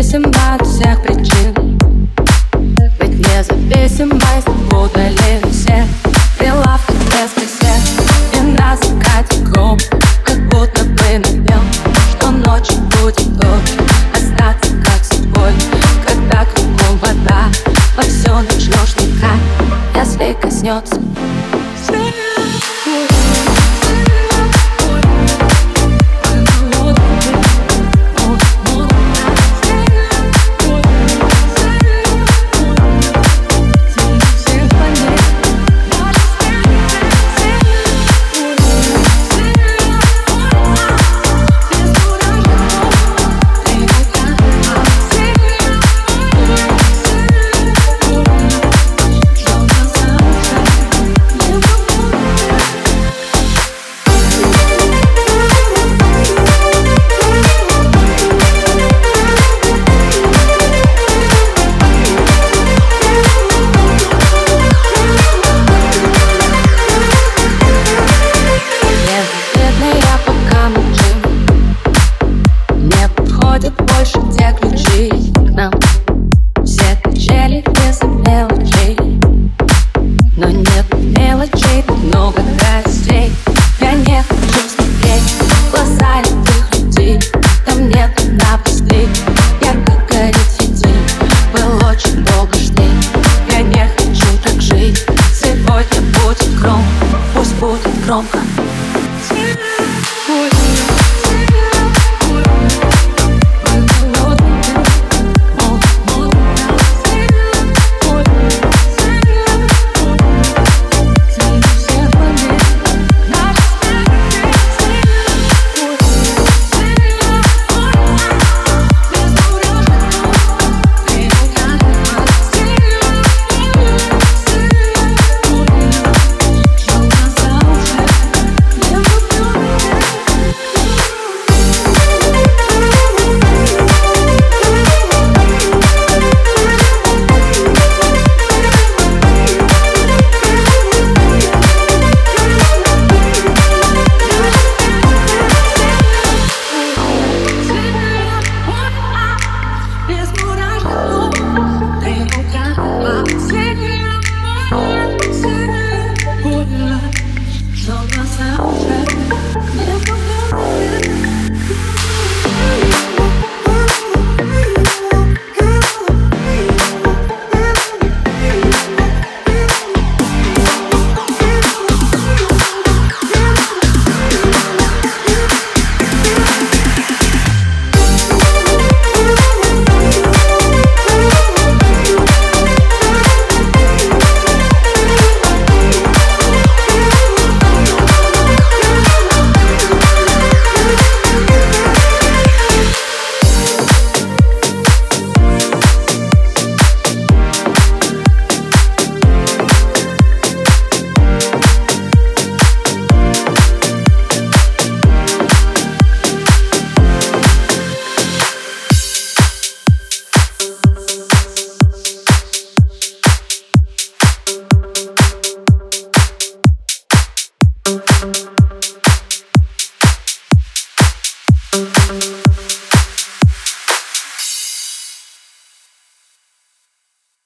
зависим от всех причин. Ведь не зависимость удали все Прилавки без кассет И на закате гром Как будто бы напел Что ночью будет дождь. Остаться как собой Когда кругом вода. Во все начнешь вникать Если коснется